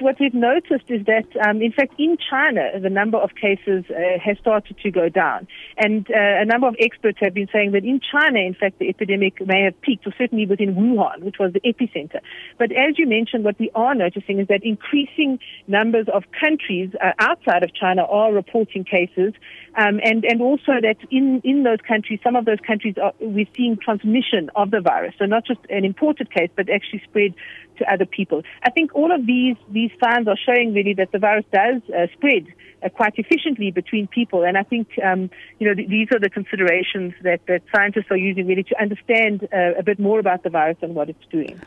what we've noticed is that, um, in fact, in China, the number of cases uh, has started to go down. And uh, a number of experts have been saying that in China, in fact, the epidemic may have peaked, or certainly within Wuhan, which was the epicenter. But as you mentioned, what we are noticing is that increasing numbers of countries uh, outside of China are reporting cases. Um, and, and also that in, in those countries, some of those countries are, we're seeing transmission of the virus. So not just an imported case, but actually spread to other people. I think all of these, these signs are showing really that the virus does uh, spread uh, quite efficiently between people. And I think, um, you know, th- these are the considerations that, that scientists are using really to understand uh, a bit more about the virus and what it's doing.